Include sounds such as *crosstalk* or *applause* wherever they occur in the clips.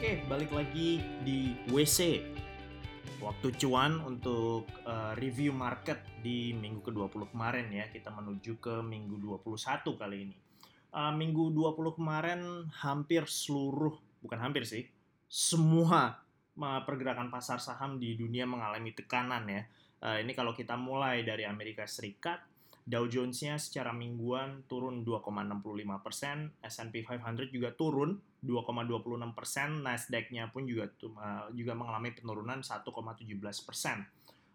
Oke, balik lagi di WC. Waktu cuan untuk uh, review market di minggu ke-20 kemarin ya. Kita menuju ke minggu 21 kali ini. Uh, minggu 20 kemarin hampir seluruh, bukan hampir sih, semua uh, pergerakan pasar saham di dunia mengalami tekanan ya. Uh, ini kalau kita mulai dari Amerika Serikat, Dow Jones-nya secara mingguan turun 2,65 persen, S&P 500 juga turun 2,26 persen, Nasdaq-nya pun juga uh, juga mengalami penurunan 1,17 persen.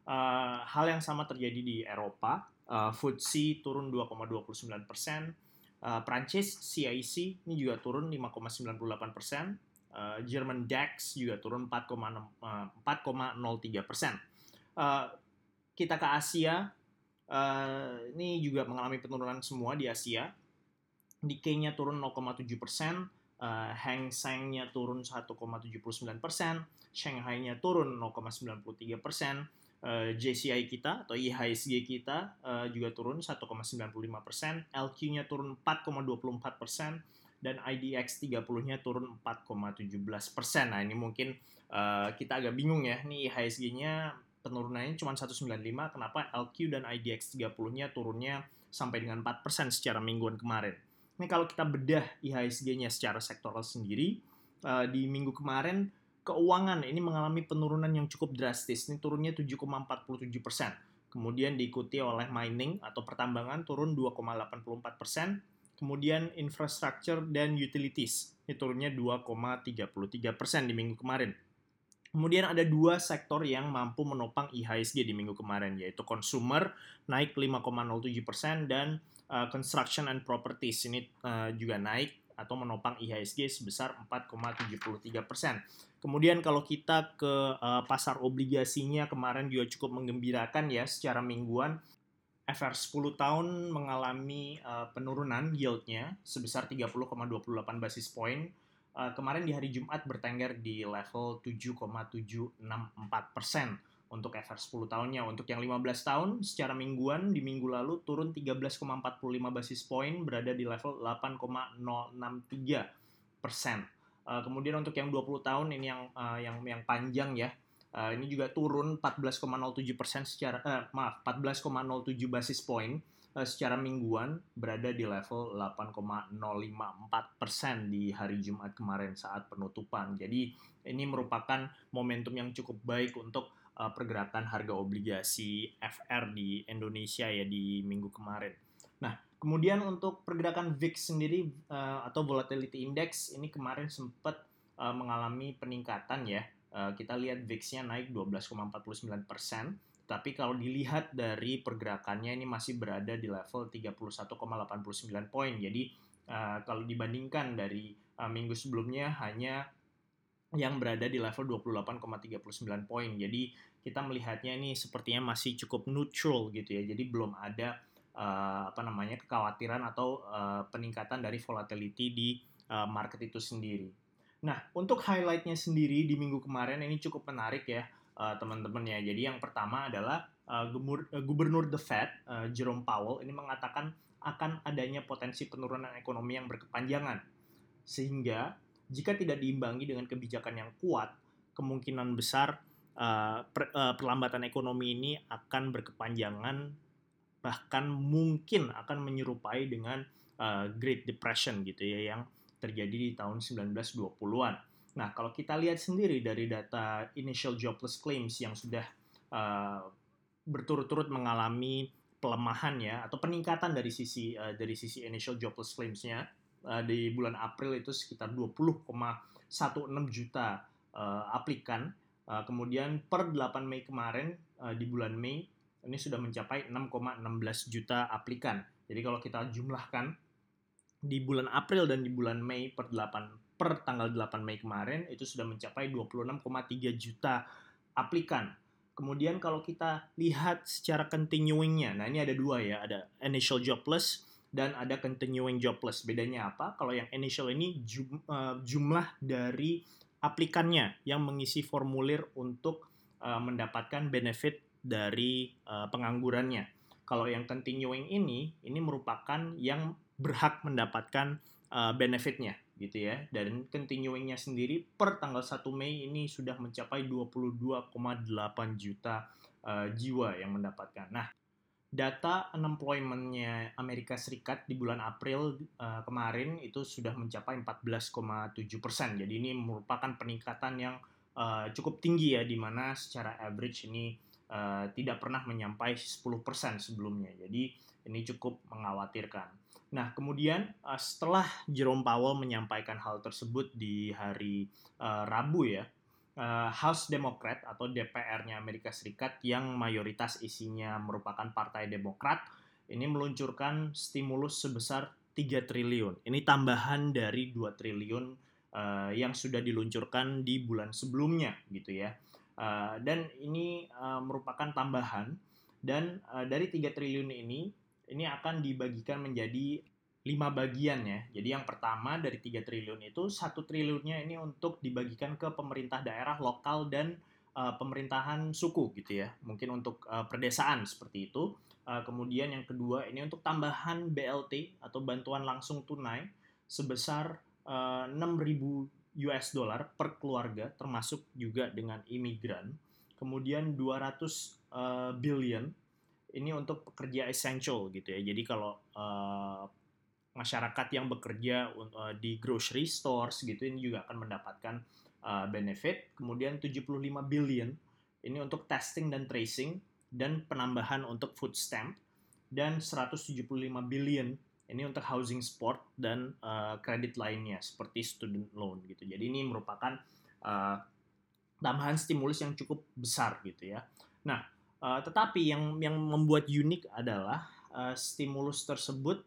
Uh, hal yang sama terjadi di Eropa, uh, FTSE turun 2,29 persen, uh, Prancis CIC ini juga turun 5,98 persen, uh, German DAX juga turun 4,03 persen. Uh, kita ke Asia, Uh, ini juga mengalami penurunan semua di Asia. Nikkei-nya turun 0,7 persen, uh, Hang Seng-nya turun 1,79 persen, Shanghai-nya turun 0,93 persen, uh, JCI kita atau IHSG kita uh, juga turun 1,95 persen, LQ-nya turun 4,24 persen, dan IDX 30-nya turun 4,17 persen. Nah ini mungkin uh, kita agak bingung ya, nih IHSG-nya penurunannya cuma 195, kenapa LQ dan IDX 30-nya turunnya sampai dengan 4% secara mingguan kemarin. Ini kalau kita bedah IHSG-nya secara sektoral sendiri, uh, di minggu kemarin keuangan ini mengalami penurunan yang cukup drastis. Ini turunnya 7,47%. Kemudian diikuti oleh mining atau pertambangan turun 2,84%. Kemudian infrastructure dan utilities ini turunnya 2,33% di minggu kemarin. Kemudian ada dua sektor yang mampu menopang IHSG di minggu kemarin, yaitu consumer naik 5,07% dan uh, construction and properties ini uh, juga naik atau menopang IHSG sebesar 4,73%. Kemudian kalau kita ke uh, pasar obligasinya kemarin juga cukup menggembirakan ya secara mingguan. FR 10 tahun mengalami uh, penurunan yieldnya sebesar 30,28 basis point uh, kemarin di hari Jumat bertengger di level 7,764 persen untuk FR 10 tahunnya. Untuk yang 15 tahun secara mingguan di minggu lalu turun 13,45 basis point berada di level 8,063 persen. Uh, kemudian untuk yang 20 tahun ini yang uh, yang yang panjang ya. Uh, ini juga turun 14,07 persen secara uh, maaf 14,07 basis point Eh, secara mingguan berada di level 8,054% di hari Jumat kemarin saat penutupan. Jadi ini merupakan momentum yang cukup baik untuk uh, pergerakan harga obligasi FR di Indonesia ya di minggu kemarin. Nah, kemudian untuk pergerakan VIX sendiri uh, atau volatility index ini kemarin sempat uh, mengalami peningkatan ya. Uh, kita lihat VIX-nya naik 12,49 persen tapi kalau dilihat dari pergerakannya ini masih berada di level 31,89 poin. Jadi uh, kalau dibandingkan dari uh, minggu sebelumnya hanya yang berada di level 28,39 poin. Jadi kita melihatnya ini sepertinya masih cukup neutral gitu ya. Jadi belum ada uh, apa namanya kekhawatiran atau uh, peningkatan dari volatility di uh, market itu sendiri. Nah, untuk highlightnya sendiri di minggu kemarin ini cukup menarik ya uh, teman-teman ya. Jadi yang pertama adalah uh, gubernur The Fed uh, Jerome Powell ini mengatakan akan adanya potensi penurunan ekonomi yang berkepanjangan. Sehingga jika tidak diimbangi dengan kebijakan yang kuat, kemungkinan besar uh, per, uh, perlambatan ekonomi ini akan berkepanjangan bahkan mungkin akan menyerupai dengan uh, Great Depression gitu ya yang terjadi di tahun 1920-an. Nah, kalau kita lihat sendiri dari data initial jobless claims yang sudah uh, berturut-turut mengalami pelemahan ya atau peningkatan dari sisi uh, dari sisi initial jobless claims-nya uh, di bulan April itu sekitar 20,16 juta uh, aplikan. Uh, kemudian per 8 Mei kemarin uh, di bulan Mei ini sudah mencapai 6,16 juta aplikan. Jadi kalau kita jumlahkan di bulan April dan di bulan Mei per 8 per tanggal 8 Mei kemarin itu sudah mencapai 26,3 juta aplikan. Kemudian kalau kita lihat secara continuing-nya, nah ini ada dua ya, ada initial jobless dan ada continuing jobless. Bedanya apa? Kalau yang initial ini uh, jumlah dari aplikannya yang mengisi formulir untuk uh, mendapatkan benefit dari uh, penganggurannya. Kalau yang continuing ini, ini merupakan yang berhak mendapatkan benefitnya gitu ya dan continuingnya sendiri per tanggal 1 Mei ini sudah mencapai 22,8 juta uh, jiwa yang mendapatkan. Nah, data unemployment-nya Amerika Serikat di bulan April uh, kemarin itu sudah mencapai 14,7 persen. Jadi ini merupakan peningkatan yang uh, cukup tinggi ya, di mana secara average ini uh, tidak pernah menyampai 10 persen sebelumnya. Jadi ini cukup mengkhawatirkan. Nah, kemudian uh, setelah Jerome Powell menyampaikan hal tersebut di hari uh, Rabu ya, uh, House Democrat atau DPR-nya Amerika Serikat yang mayoritas isinya merupakan Partai Demokrat ini meluncurkan stimulus sebesar 3 triliun. Ini tambahan dari 2 triliun uh, yang sudah diluncurkan di bulan sebelumnya gitu ya. Uh, dan ini uh, merupakan tambahan dan uh, dari 3 triliun ini ini akan dibagikan menjadi lima bagian ya. Jadi yang pertama dari 3 triliun itu satu triliunnya ini untuk dibagikan ke pemerintah daerah lokal dan uh, pemerintahan suku gitu ya. Mungkin untuk uh, perdesaan seperti itu. Uh, kemudian yang kedua ini untuk tambahan BLT atau bantuan langsung tunai sebesar uh, 6.000 US dollar per keluarga termasuk juga dengan imigran. Kemudian 200 uh, billion ini untuk pekerja essential gitu ya. Jadi kalau uh, masyarakat yang bekerja uh, di grocery stores gitu ini juga akan mendapatkan uh, benefit. Kemudian 75 billion ini untuk testing dan tracing dan penambahan untuk food stamp dan 175 billion ini untuk housing support dan uh, kredit lainnya seperti student loan gitu. Jadi ini merupakan uh, tambahan stimulus yang cukup besar gitu ya. Nah, Uh, tetapi yang yang membuat unik adalah uh, stimulus tersebut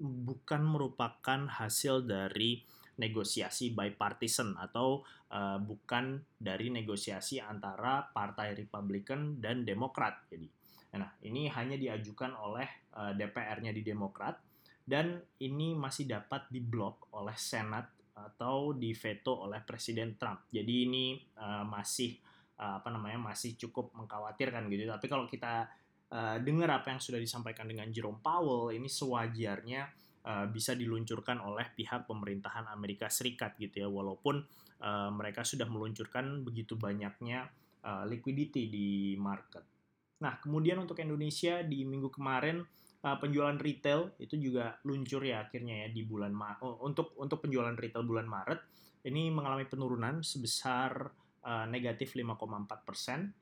bukan merupakan hasil dari negosiasi bipartisan atau uh, bukan dari negosiasi antara Partai Republikan dan Demokrat. Jadi, nah ini hanya diajukan oleh uh, DPR-nya di Demokrat dan ini masih dapat diblok oleh Senat atau diveto oleh Presiden Trump. Jadi ini uh, masih uh, apa namanya masih cukup mengkhawatirkan gitu. Tapi kalau kita uh, dengar apa yang sudah disampaikan dengan Jerome Powell, ini sewajarnya uh, bisa diluncurkan oleh pihak pemerintahan Amerika Serikat gitu ya, walaupun uh, mereka sudah meluncurkan begitu banyaknya uh, liquidity di market. Nah, kemudian untuk Indonesia di minggu kemarin uh, penjualan retail itu juga luncur ya akhirnya ya di bulan Ma oh, untuk untuk penjualan retail bulan Maret ini mengalami penurunan sebesar uh, negatif 5,4 persen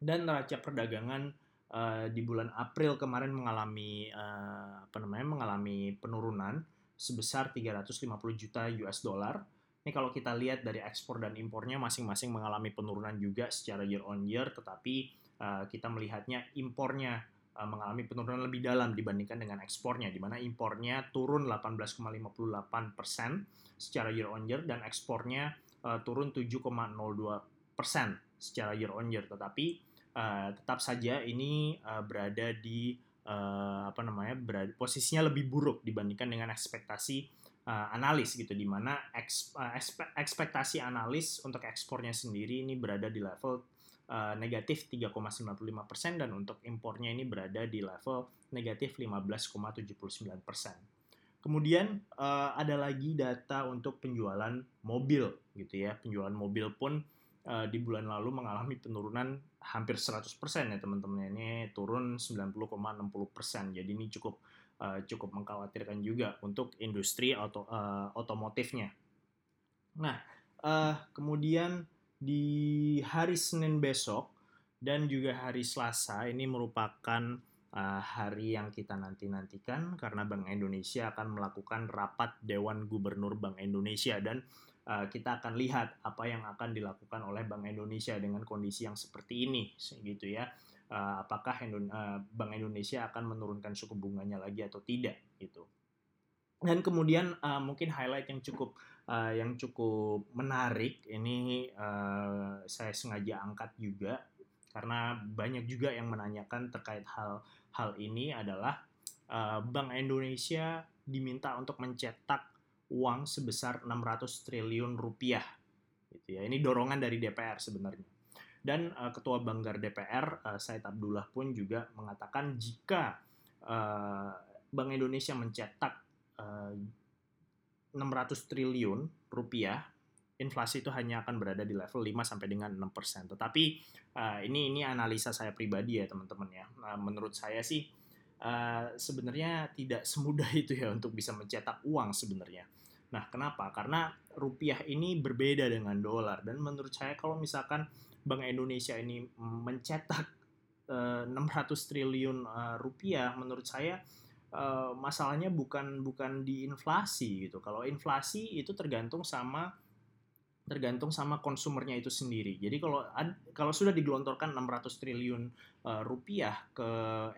dan neraca perdagangan uh, di bulan April kemarin mengalami uh, apa namanya mengalami penurunan sebesar 350 juta US dollar. Ini kalau kita lihat dari ekspor dan impornya masing-masing mengalami penurunan juga secara year on year, tetapi uh, kita melihatnya impornya mengalami penurunan lebih dalam dibandingkan dengan ekspornya, di mana impornya turun 18,58 persen secara year on year dan ekspornya uh, turun 7,02 persen secara year on year, tetapi uh, tetap saja ini uh, berada di uh, apa namanya berada, posisinya lebih buruk dibandingkan dengan ekspektasi uh, analis gitu, di mana eks, uh, ekspektasi analis untuk ekspornya sendiri ini berada di level uh, negatif 3,95 persen dan untuk impornya ini berada di level negatif 15,79 persen. Kemudian uh, ada lagi data untuk penjualan mobil gitu ya. Penjualan mobil pun uh, di bulan lalu mengalami penurunan hampir 100% ya teman-teman. Ini turun 90,60%. Jadi ini cukup uh, cukup mengkhawatirkan juga untuk industri auto, uh, otomotifnya. Nah, uh, kemudian di hari Senin besok dan juga hari Selasa ini merupakan uh, hari yang kita nanti-nantikan karena Bank Indonesia akan melakukan rapat Dewan Gubernur Bank Indonesia dan uh, kita akan lihat apa yang akan dilakukan oleh Bank Indonesia dengan kondisi yang seperti ini gitu ya. Uh, apakah uh, Bank Indonesia akan menurunkan suku bunganya lagi atau tidak gitu. Dan kemudian mungkin highlight yang cukup yang cukup menarik ini saya sengaja angkat juga karena banyak juga yang menanyakan terkait hal hal ini adalah Bank Indonesia diminta untuk mencetak uang sebesar 600 triliun rupiah gitu ya ini dorongan dari DPR sebenarnya dan uh, ketua Banggar DPR uh, Said Abdullah pun juga mengatakan jika uh, Bank Indonesia mencetak uh, 600 triliun rupiah, inflasi itu hanya akan berada di level 5 sampai dengan 6%. Tetapi uh, ini ini analisa saya pribadi ya, teman-teman ya. Uh, menurut saya sih uh, sebenarnya tidak semudah *laughs* itu ya untuk bisa mencetak uang sebenarnya. Nah, kenapa? Karena rupiah ini berbeda dengan dolar dan menurut saya kalau misalkan Bank Indonesia ini mencetak uh, 600 triliun uh, rupiah, menurut saya uh, masalahnya bukan bukan di inflasi gitu. Kalau inflasi itu tergantung sama tergantung sama konsumernya itu sendiri. Jadi kalau kalau sudah digelontorkan 600 triliun uh, rupiah ke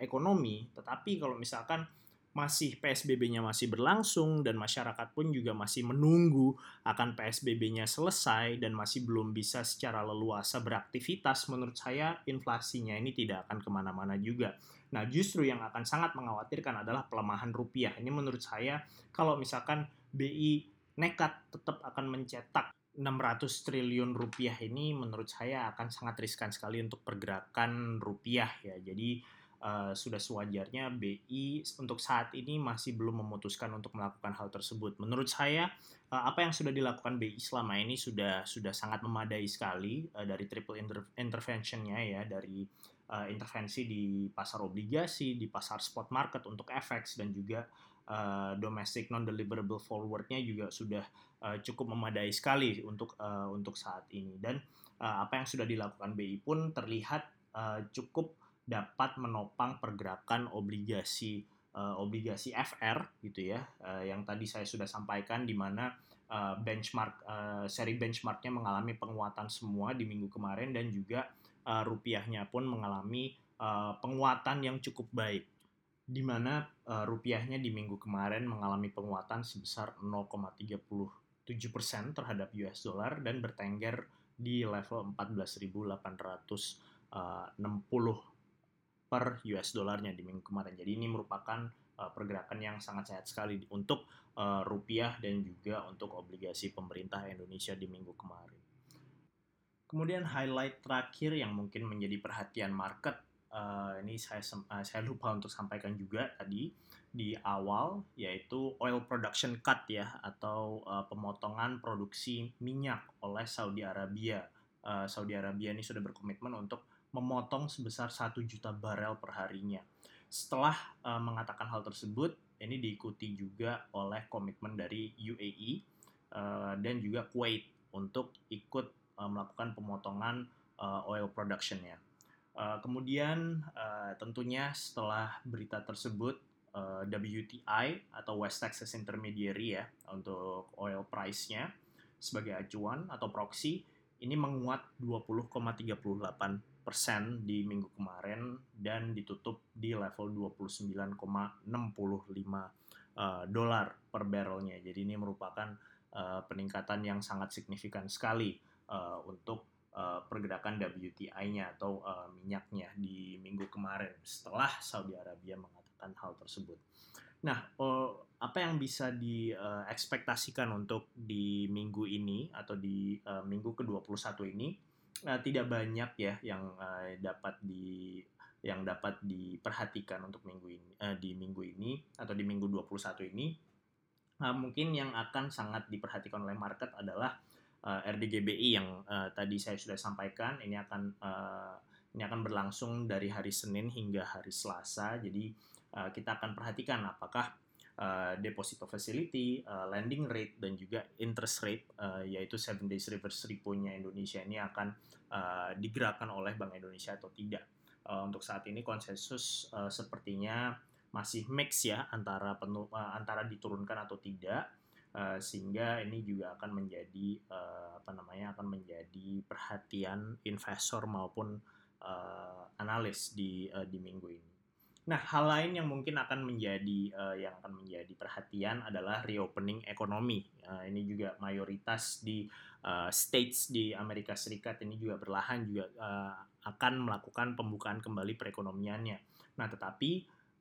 ekonomi, tetapi kalau misalkan masih PSBB-nya masih berlangsung dan masyarakat pun juga masih menunggu akan PSBB-nya selesai dan masih belum bisa secara leluasa beraktivitas, menurut saya inflasinya ini tidak akan ke mana-mana juga. Nah justru yang akan sangat mengkhawatirkan adalah pelemahan rupiah. Ini menurut saya kalau misalkan BI nekat tetap akan mencetak 600 triliun rupiah ini menurut saya akan sangat riskan sekali untuk pergerakan rupiah ya. Jadi uh, sudah sewajarnya BI untuk saat ini masih belum memutuskan untuk melakukan hal tersebut. Menurut saya uh, apa yang sudah dilakukan BI selama ini sudah sudah sangat memadai sekali uh, dari triple inter interventionnya ya dari uh, intervensi di pasar obligasi, di pasar spot market untuk FX dan juga uh, domestic non deliverable forwardnya juga sudah uh, cukup memadai sekali untuk uh, untuk saat ini. Dan uh, apa yang sudah dilakukan BI pun terlihat uh, cukup dapat menopang pergerakan obligasi uh, obligasi FR gitu ya uh, yang tadi saya sudah sampaikan di mana uh, benchmark uh, seri benchmarknya mengalami penguatan semua di minggu kemarin dan juga uh, rupiahnya pun mengalami uh, penguatan yang cukup baik di mana uh, rupiahnya di minggu kemarin mengalami penguatan sebesar 0,37% terhadap US dollar dan bertengger di level 14.860 per US dollarnya di minggu kemarin. Jadi ini merupakan uh, pergerakan yang sangat sehat sekali untuk uh, rupiah dan juga untuk obligasi pemerintah Indonesia di minggu kemarin. Kemudian highlight terakhir yang mungkin menjadi perhatian market uh, ini saya uh, saya lupa untuk sampaikan juga tadi di awal yaitu oil production cut ya atau uh, pemotongan produksi minyak oleh Saudi Arabia. Uh, Saudi Arabia ini sudah berkomitmen untuk memotong sebesar 1 juta barel per harinya. Setelah uh, mengatakan hal tersebut, ini diikuti juga oleh komitmen dari UAE uh, dan juga Kuwait untuk ikut uh, melakukan pemotongan uh, oil productionnya. Uh, kemudian uh, tentunya setelah berita tersebut uh, WTI atau West Texas Intermediary ya untuk oil price-nya sebagai acuan atau proxy ini menguat 20,38 persen di minggu kemarin dan ditutup di level 29,65 uh, dolar per barrelnya. Jadi ini merupakan uh, peningkatan yang sangat signifikan sekali uh, untuk uh, pergerakan WTI-nya atau uh, minyaknya di minggu kemarin setelah Saudi Arabia mengatakan hal tersebut. Nah, uh, apa yang bisa diekspektasikan uh, untuk di minggu ini atau di uh, minggu ke-21 ini uh, tidak banyak ya yang uh, dapat di yang dapat diperhatikan untuk minggu ini uh, di minggu ini atau di minggu 21 ini uh, mungkin yang akan sangat diperhatikan oleh market adalah uh, eh, RDGBI yang uh, tadi saya sudah sampaikan ini akan uh, ini akan berlangsung dari hari Senin hingga hari Selasa. Jadi uh, kita akan perhatikan apakah uh, deposito facility, uh, lending rate dan juga interest rate uh, yaitu 7 days reverse repo-nya Indonesia ini akan uh, digerakkan oleh Bank Indonesia atau tidak. Uh, untuk saat ini konsensus uh, sepertinya masih mix ya antara penuh, uh, antara diturunkan atau tidak Uh, sehingga ini juga akan menjadi uh, apa namanya akan menjadi perhatian investor maupun uh, analis di uh, di minggu ini. Nah, hal lain yang mungkin akan menjadi uh, yang akan menjadi perhatian adalah reopening ekonomi. Uh, ini juga mayoritas di uh, states di Amerika Serikat ini juga berlahan juga uh, akan melakukan pembukaan kembali perekonomiannya. Nah, tetapi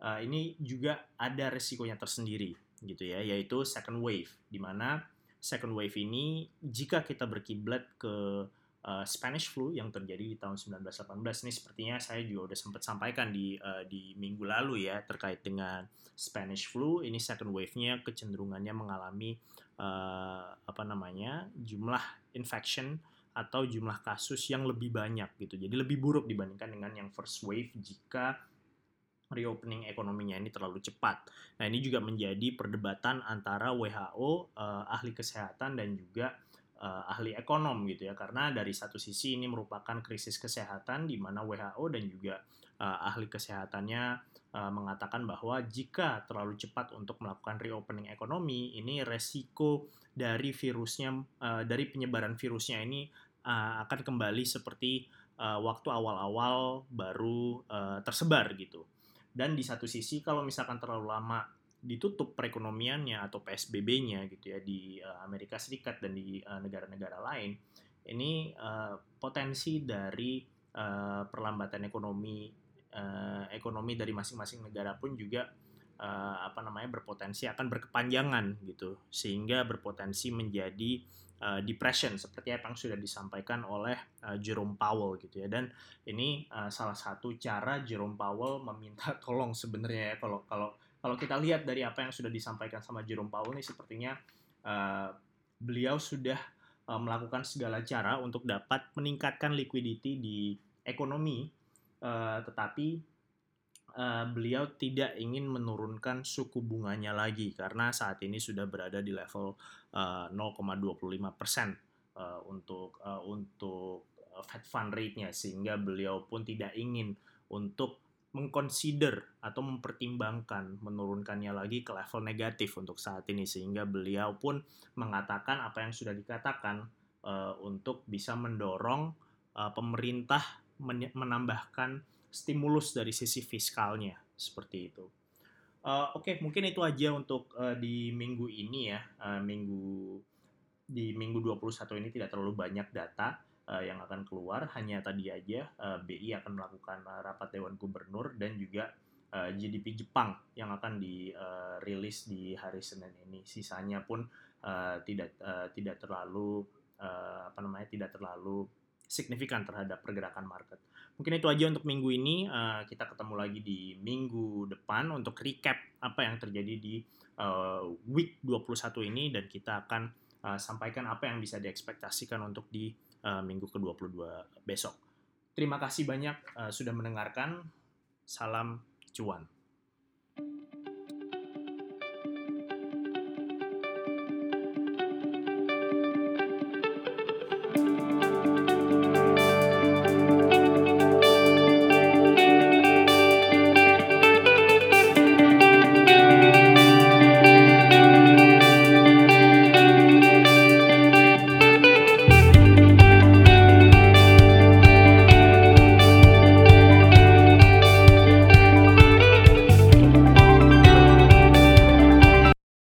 uh, ini juga ada resikonya tersendiri gitu ya, yaitu second wave, di mana second wave ini jika kita berkiblat ke uh, Spanish flu yang terjadi di tahun 1918. Ini sepertinya saya juga udah sempat sampaikan di uh, di minggu lalu ya terkait dengan Spanish flu. Ini second wave-nya kecenderungannya mengalami uh, apa namanya jumlah infection atau jumlah kasus yang lebih banyak gitu. Jadi lebih buruk dibandingkan dengan yang first wave jika reopening ekonominya ini terlalu cepat. Nah, ini juga menjadi perdebatan antara WHO, uh, ahli kesehatan dan juga uh, ahli ekonom gitu ya karena dari satu sisi ini merupakan krisis kesehatan di mana WHO dan juga uh, ahli kesehatannya uh, mengatakan bahwa jika terlalu cepat untuk melakukan reopening ekonomi ini resiko dari virusnya uh, dari penyebaran virusnya ini uh, akan kembali seperti waktu awal-awal baru tersebar gitu dan di satu sisi kalau misalkan terlalu lama ditutup perekonomiannya atau PSBB-nya gitu ya di uh, Amerika Serikat dan di eh, negara-negara uh, lain ini uh, potensi dari uh, perlambatan ekonomi uh, ekonomi dari masing-masing negara pun juga uh, apa namanya berpotensi akan berkepanjangan gitu. Sehingga berpotensi menjadi uh, depression seperti apa yang sudah disampaikan oleh uh, Jerome Powell gitu ya. Dan ini uh, salah satu cara Jerome Powell meminta *laughs* tolong sebenarnya ya. Kalau kalau kalau kita lihat dari apa yang sudah disampaikan sama Jerome Powell ini sepertinya uh, beliau sudah uh, melakukan segala cara untuk dapat meningkatkan liquidity di ekonomi, uh, tetapi uh, beliau tidak ingin menurunkan suku bunganya lagi karena saat ini sudah berada di level uh, 0,25 persen uh, untuk uh, untuk Fed Fund rate-nya. Sehingga beliau pun tidak ingin untuk mengconsider atau mempertimbangkan menurunkannya lagi ke level negatif untuk saat ini. Sehingga beliau pun mengatakan apa yang sudah dikatakan uh, untuk bisa mendorong uh, pemerintah men menambahkan stimulus dari sisi fiskalnya seperti itu. Uh, Oke, okay, mungkin itu aja untuk uh, di minggu ini ya. Uh, minggu di minggu 21 ini tidak terlalu banyak data uh, yang akan keluar hanya tadi aja uh, BI akan melakukan rapat dewan gubernur dan juga uh, GDP Jepang yang akan dirilis uh, di hari Senin ini. Sisanya pun uh, tidak uh, tidak terlalu uh, apa namanya tidak terlalu signifikan terhadap pergerakan market. Mungkin itu aja untuk minggu ini. Uh, kita ketemu lagi di minggu depan untuk recap apa yang terjadi di uh, week 21 ini dan kita akan uh, sampaikan apa yang bisa diekspektasikan untuk di uh, minggu ke-22 besok. Terima kasih banyak uh, sudah mendengarkan. Salam cuan.